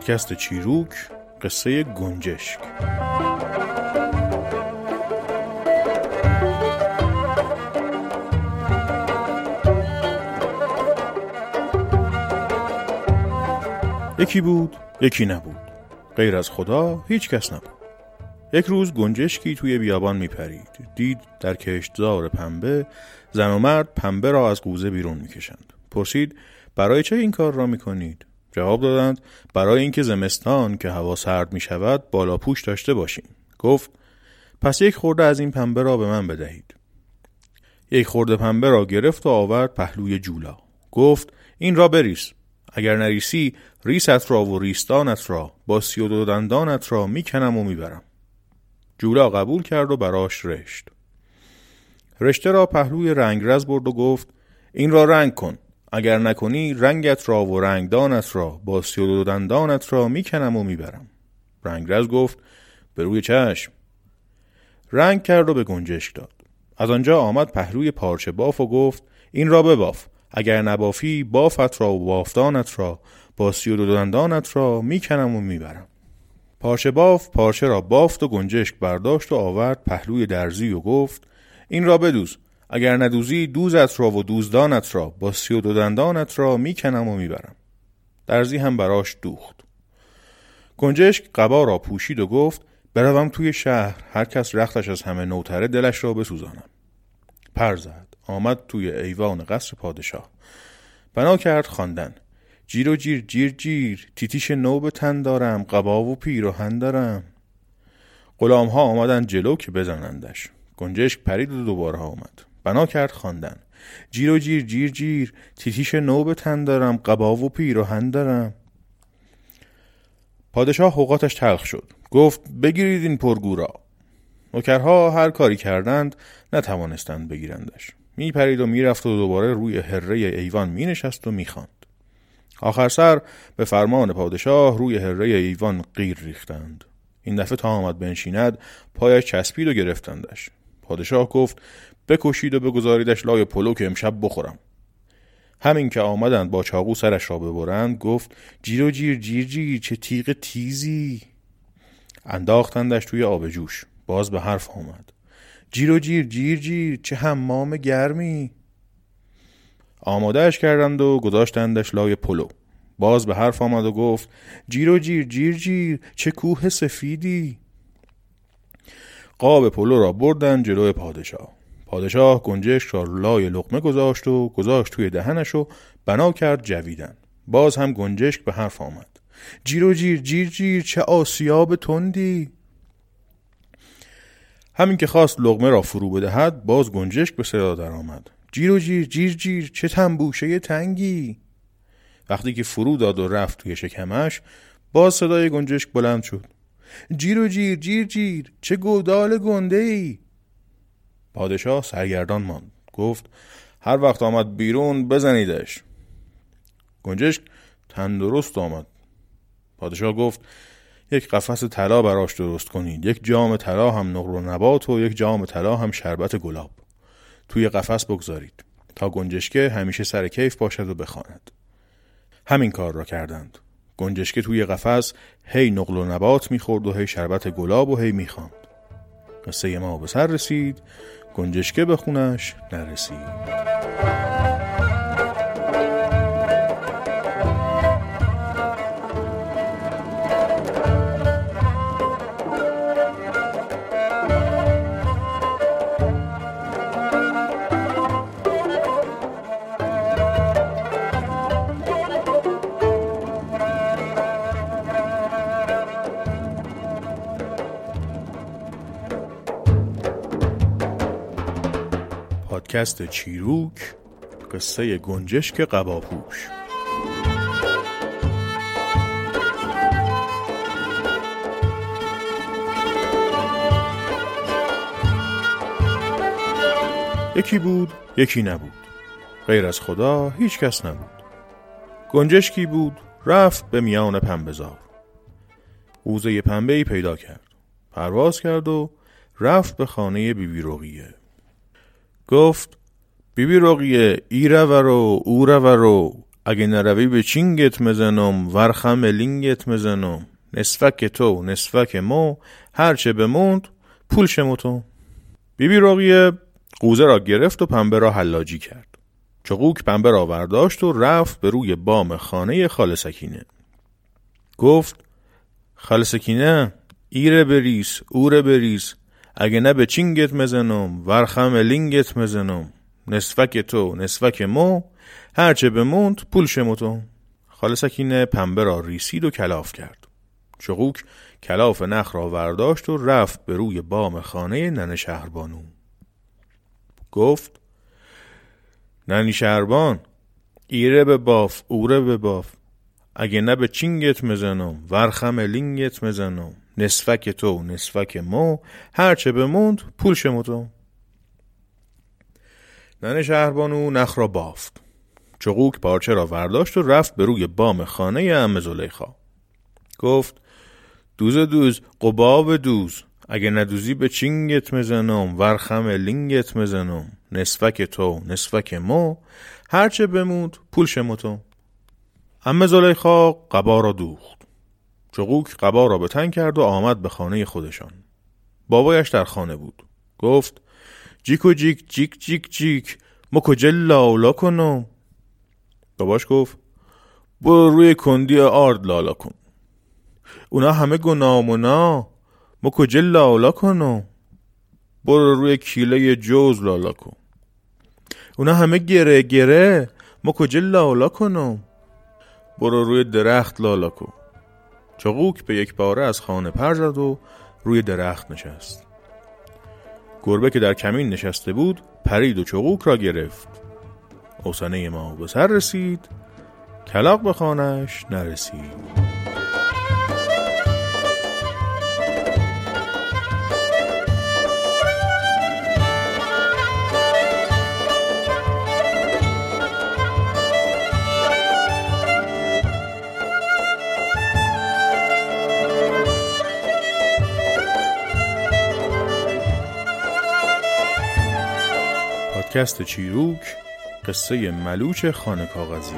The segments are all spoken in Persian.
پادکست چیروک قصه گنجشک. یکی بود یکی نبود. غیر از خدا هیچ کس نبود. یک روز گنجشکی توی بیابان میپرید. دید در کشتزار پنبه زن و مرد پنبه را از قوزه بیرون می‌کشند. پرسید برای چه این کار را می‌کنید؟ جواب دادند برای اینکه زمستان که هوا سرد می شود بالا پوش داشته باشیم. گفت پس یک خورده از این پنبه را به من بدهید. یک خورده پنبه را گرفت و آورد پهلوی جولا. گفت این را بریس اگر نریسی ریست را و ریستانت را با سی و دو دندانت را می‌کنم و می‌برم. جولا قبول کرد و براش رشت. رشته را پهلوی رنگرز برد و گفت این را رنگ کن. اگر نکنی رنگت را و رنگدانت را با سی و دندانت را می‌کنم و می‌برم. رنگرز گفت به روی چشم. رنگ کرد و به گنجشک داد. از آنجا آمد پهلوی پارچه باف و گفت این را بباف. اگر نبافی بافت را و بافتانت را با سی و دندانت را می‌کنم و می‌برم. پارچه باف پارچه را بافت و گنجشک برداشت و آورد پهلوی درزی و گفت این را بدوز. اگر ندوزی دوزت را و دوزدانت را با سی و دو دندانت را می‌کنم و می‌برم. درزی هم براش دوخت. گنجشک قبا را پوشید و گفت بروم توی شهر هر کس رختش از همه نوتره دلش را بسوزانم. پر زد آمد توی ایوان قصر پادشاه. بنا کرد خواندن. جیر و جیر جیر جیر تیتیش نو به تن دارم قبا و پیراهن دارم. غلام ها آمدن جلو که بزنندش. گنجشک پرید و دوباره آمد. بنا کرد خواندن. جیر و جیر جیر جیر. تیتیش نو به تن دارم قبا و پیراهن دارم. پادشاه حقاتش تلخ شد. گفت بگیرید این پرگورا نوکرها هر کاری کردند نتوانستند بگیرندش. میپرید و می‌رفت و دوباره روی هره ایوان مینشست و می‌خواند. آخر سر به فرمان پادشاه روی هره ایوان غیر ریختند. این دفعه تا آمد بنشیند پایش چسبید و گرفتندش. پادشاه گفت بکشید و بگذاریدش لای پلو که امشب بخورم. همین که آمدند با چاقو سرش را ببرند گفت جیر و جیر جیر جیر چه تیغ تیزی. انداختندش توی آب جوش باز به حرف آمد. جیر و جیر جیر جیر چه حمام گرمی. آمادهش کردند و گذاشتندش لای پلو. باز به حرف آمد و گفت جیر و جیر جیر جیر چه کوه سفیدی. قاب پلو را بردن جلوی پادشاه. پادشاه گنجشک را لای لقمه گذاشت و گذاشت توی دهنش و بنا کرد جویدن. باز هم گنجشک به حرف آمد. جیر و جیر جیر جیر چه آسیاب تندی. همین که خواست لغمه را فرو بدهد باز گنجشک به صدا در آمد. جیر و جیر جیر جیر چه تنبوشه تنگی. وقتی که فرو داد و رفت توی شکمش باز صدای گنجشک بلند شد. جیر و جیر جیر جیر چه گودال گنده ای پادشاه سرگردان ماند. گفت هر وقت آمد بیرون بزنیدش. گنجشک تندرست آمد. پادشاه گفت یک قفس طلا براش درست کنید. یک جام طلا هم نقل و نبات و یک جام طلا هم شربت گلاب. توی قفس بگذارید تا گنجشکه همیشه سر کیف باشد و بخواند. همین کار را کردند. گنجشکه توی قفس هی نقل و نبات می‌خورد و هی شربت گلاب و هی می‌خواند. قصه ما به سر رسید. گنجشکه به خونش نرسید. پادکست چیروک قصه گنجشک قباپوش. یکی بود یکی نبود. غیر از خدا هیچ کس نبود. گنجشکی بود رفت به میان پنبهزار. قوزه پنبه ای پیدا کرد. پرواز کرد و رفت به خانه بیبی رقیه. گفت بیبی رقیه ای رو او رو اگه نروی به چینگت مزنم ورخم لینگت مزنم. نصفک تو نصفک مو هرچه بموند پول شموتو بیبی رقیه قوزه را گرفت و پنبه را حلاجی کرد. چقوک پنبه را ورداشت و رفت به روی بام خانه خال سکینه. گفت خال سکینه ایره بریس اوره بریس اگه نه به چینگت مزنم ورخم لینگت مزنم. نصفک تو نصفک مو هرچه بموند پول شموتو. خاله سکینه پنبه را ریسید و کلاف کرد. چقوک کلاف نخ را ورداشت و رفت به روی بام خانه ننه شهربانو. گفت ننی شهربان ایره به باف اوره به باف اگه نه به چینگت مزنم ورخم لینگت مزنم. نصفک تو نصفک مو هرچه بموند پول شموتو. ننه شهربانو نخ را بافت. چقوک پارچه را ورداشت و رفت به روی بام خانه ام زلیخا. گفت دوز دوز قبا بدوز. اگه ندوزی به چینگت مزنم ورخم لینگت مزنم. نصفک تو نصفک مو هرچه بموند پول شموتو. ام زلیخا قبا را دوخت. چقوک قبا را به تن کرد و آمد به خانه خودشان. بابایش در خانه بود. گفت جیک جیک جیک جیک ما کجا لالا کنم باباش گفت برو روی کندی آرد لالا کن. اونا همه گنامونا ما کجا لالا کنم برو روی کیله جوز لالا کن. اونا همه گره گره ما کجا لالا کنم برو روی درخت لالا کن. چقوک به یک باره از خانه پر زد و روی درخت نشست. گربه که در کمین نشسته بود پرید و چقوک را گرفت. اوسانه ما به سر رسید. کلاق به خانش نرسید. پادکست چیروک قصه ملوچ خانه کاغذی.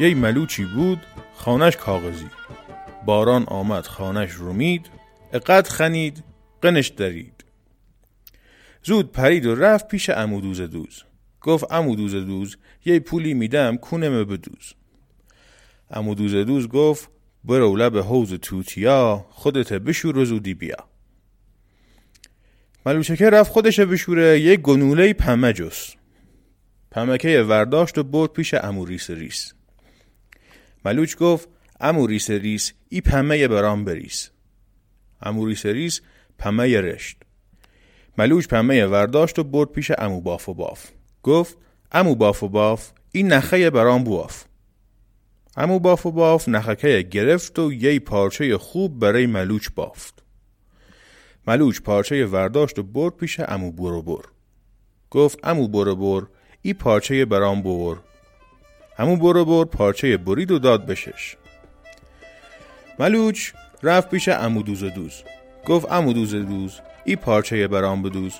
یه ملوچی بود خانش کاغذی. باران آمد خانش رومید اقد خنید قنش درید. زود پرید و رفت پیش امودوز دوز. گفت امودوز دوز یه پولی میدم کونمه بدوز. امودوز دوز گفت برو لب حوز توتیا خودت بشور و زودی بیا. ملوچکه رفت خودش بشوره یک گنوله پمه جست. پمکه ورداشت و برد پیش اموریس ریس. ملوچ گفت اموریس ریس ای پمه برام بریس اموریس ریس پمه رشت. ملوچ پمه ورداشت و برد پیش امو باف و باف. گفت امو باف و باف این نخه برام بواف. امو باف و باف نخکه گرفت و یه پارچه خوب برای ملوچ بافت. ملوچ پارچه ورداشت و برد پیش امو برو بر. گفت امو برو بر ای پارچه برام بر. امو برو بر پارچه برید و داد بشش ملوچ رفت پیش امو دوز دوز. گفت امو دوز دوز ای پارچه برام بدوز.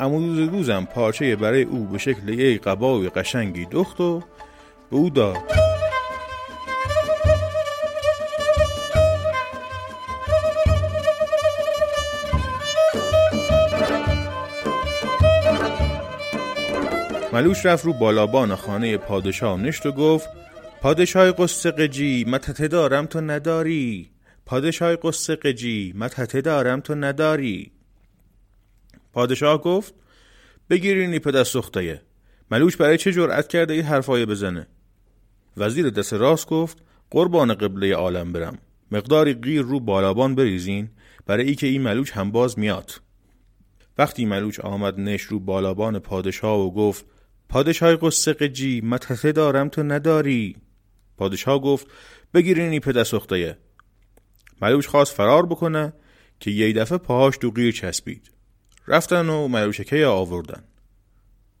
امروز روزم پارچه برای او به شکل یک قبای قشنگی دخت و به او داد. ملوش رفت رو بالابان خانه پادشاه نشت و گفت پادشاه قصه قجی متته دارم تو نداری. پادشاه قصه قجی متته دارم تو نداری. پادشاه گفت بگیرینی پدر سختایه ملوش برای چه جرأت کرده این حرفای بزنه؟ وزیر دست راست گفت قربان قبله عالم برم. مقداری غیر رو بالابان بریزین برای ای که این ملوچ هم باز میاد. وقتی ملوچ آمد نش رو بالابان پادشاه و گفت پادشاه قصه قجی متحته دارم تو نداری. پادشاه گفت بگیرینی پدر سختایه ملوش خواست فرار بکنه که یه دفعه پاهاش دو غیر چسبید. رفتن و ملوشکه آوردن.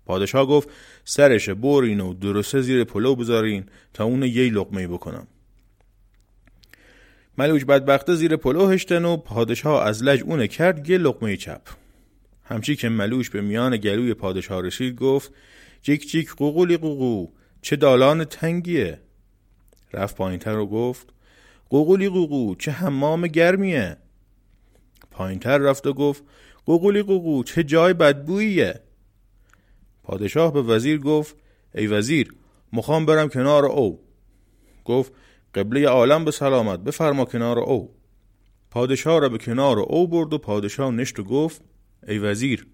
پادشاه گفت سرش برین و درسته زیر پلو بذارین تا اون یه لقمه بکنم. ملوش بدبخته زیر پلو هشتن و پادشاه از لج اونه کرد یه لقمه چپ. همچی که ملوش به میان گلوی پادشاه رسید گفت جیک جیک قوقولی قوقو. چه دالان تنگیه. رفت پایینتر و گفت قوقولی قوقو چه حمام گرمیه. پایینتر رفت و گفت قوقولی قوقو چه جای بدبوییه. پادشاه به وزیر گفت ای وزیر مخوام برم کنار او. گفت قبله عالم به سلامت بفرما کنار او. پادشاه را به کنار او برد و پادشاه نشت و گفت ای وزیر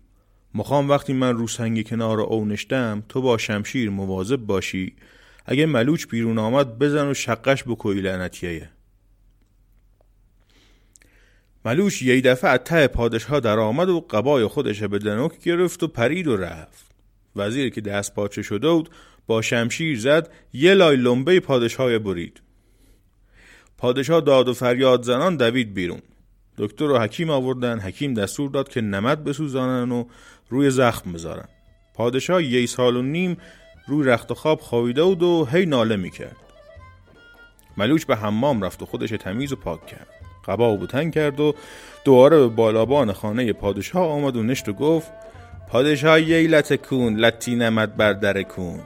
مخوام وقتی من رو سنگ کنار او نشتم تو با شمشیر مواظب باشی. اگه ملوچ بیرون آمد بزن و شقش بکوی لعنتیه. ملوش یه دفعه از ته پادشاه در آمد و قبای خودش به دنوک گرفت و پرید و رفت. وزیر که دست پاچه شده بود با شمشیر زد یه لای لنبه پادشاه برید. پادشاه داد و فریاد زنان دوید بیرون. دکتر و حکیم آوردن حکیم دستور داد که نمد بسوزانن و روی زخم بذارن. پادشاه یه سال و نیم روی رخت خواب خوابیده بود و هی ناله می‌کرد. ملوچ به حمام رفت و خودش تمیز و پاک کرد. قبا و بوتن کرد و دوباره به بالابان خانه پادشاه آمد و نشت و گفت پادشاه ییلت کون لتی نمد بر کون.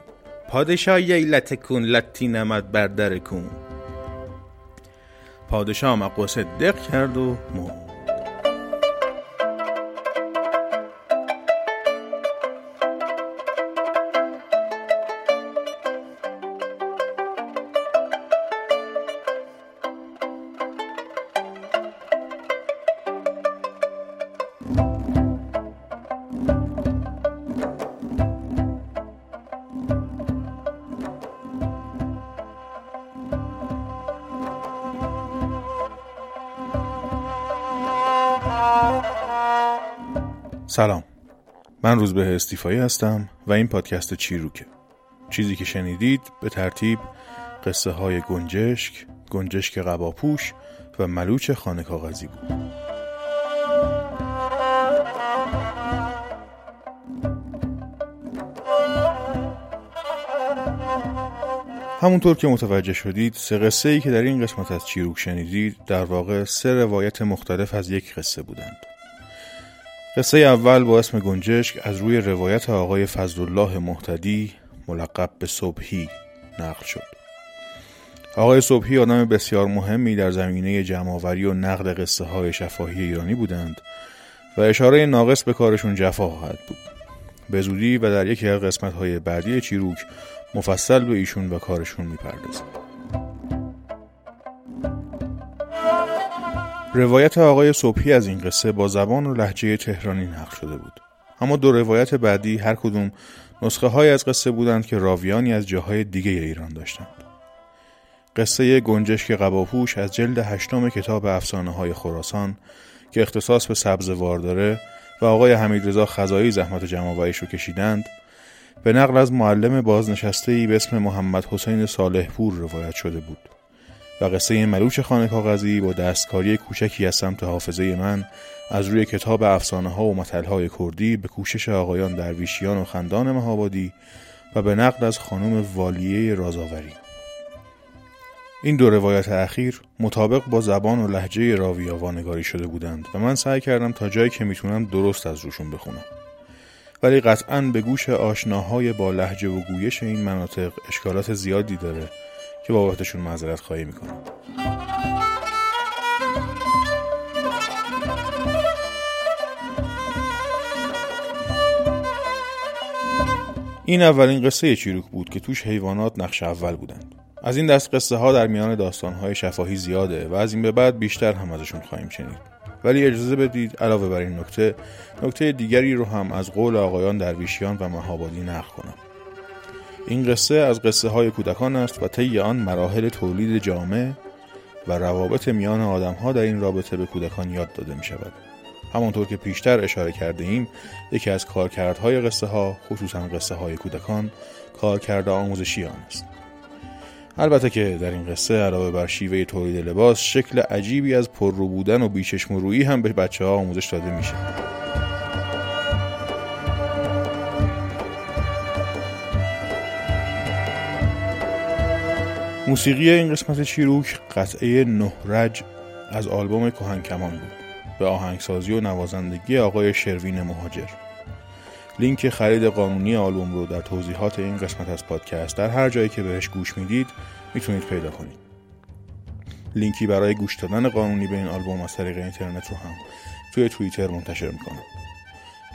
پادشاه ییلت کون لتی نمد بر کون. پادشاه مقصد دق کرد و مرد. سلام. من روزبه استیفایی هستم و این پادکست چیروکه. چیزی که شنیدید به ترتیب قصه های گنجشک، گنجشک قباپوش و ملوچ خانه کاغذی بود. همونطور که متوجه شدید سه قصه ای که در این قسمت از چیروک شنیدید در واقع سه روایت مختلف از یک قصه بودند. قصه اول با اسم گنجشک از روی روایت آقای فضلالله محتدی ملقب به صبحی نقل شد. آقای صبحی آدم بسیار مهمی در زمینه جمعآوری و نقل قصه های شفاهی ایرانی بودند و اشاره ناقص به کارشون جفا خواهد بود. به زودی و در یکی از قسمت های بعدی چیروک مفصل به ایشون و کارشون می‌پردازیم روایت آقای صبحی از این قصه با زبان و لحجه تهرانی نقل شده بود. اما دو روایت بعدی هر کدوم نسخه های از قصه بودند که راویانی از جاهای دیگه ایران داشتند. قصه گنجشک قباپوش از جلد هشتم کتاب افسانه های خراسان که اختصاص به سبزوار داره و آقای حمیدرضا خزایی زحمت جمعآوریش رو کشیدند به نقل از معلم بازنشسته ای به اسم محمد حسین صالح پور روایت شده بود. قصه ملوچ خانه کاغذی با دستکاری کوچکی از سمت حافظه من از روی کتاب افسانه ها و متل های کردی به کوشش آقایان درویشیان و خندان مهابادی و به نقل از خانم والیه رازاوری این دو روایت اخیر مطابق با زبان و لحجه راوی وانگاری شده بودند و من سعی کردم تا جایی که می‌تونم درست از روشون بخونم. ولی قطعا به گوش آشناهای با لحجه و گویش این مناطق اشکالات زیادی داره که بابتشون معذرت خواهی می‌کنم. این اولین قصه چیروک بود که توش حیوانات نقش اول بودند. از این دست قصه ها در میان داستان های شفاهی زیاده و از این به بعد بیشتر هم ازشون خواهیم شنید. ولی اجازه بدید علاوه بر این نکته نکته دیگری رو هم از قول آقایان درویشیان و مهابادی نقل کنم. این قصه از قصه های کودکان است و طی آن مراحل تولید جامع و روابط میان آدم ها در این رابطه به کودکان یاد داده می شود همانطور که پیشتر اشاره کرده ایم یکی از کارکردهای قصه ها خصوصا قصه های کودکان کارکرد آموزشی آن است. البته که در این قصه علاوه بر شیوه تولید لباس شکل عجیبی از پررو بودن و بیچشم رویی هم به بچه ها آموزش داده میشه. موسیقی این قسمت چیروک قطعه نهرج از آلبوم کهن کمان بود. به آهنگسازی و نوازندگی آقای شروین مهاجر. لینک خرید قانونی آلبوم رو در توضیحات این قسمت از پادکست در هر جایی که بهش گوش می‌دید می‌تونید پیدا کنید. لینکی برای گوش دادن قانونی به این آلبوم از طریق اینترنت رو هم توی توییتر منتشر می‌کنم.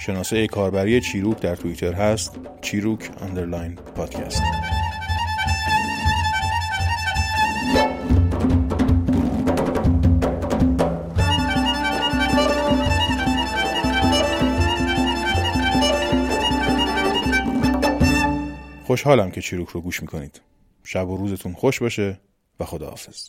شناسه کاربری چیروک در توییتر هست چیروک underline پادکست خوشحالم که چیروک رو گوش می‌کنید. شب و روزتون خوش باشه و خداحافظ.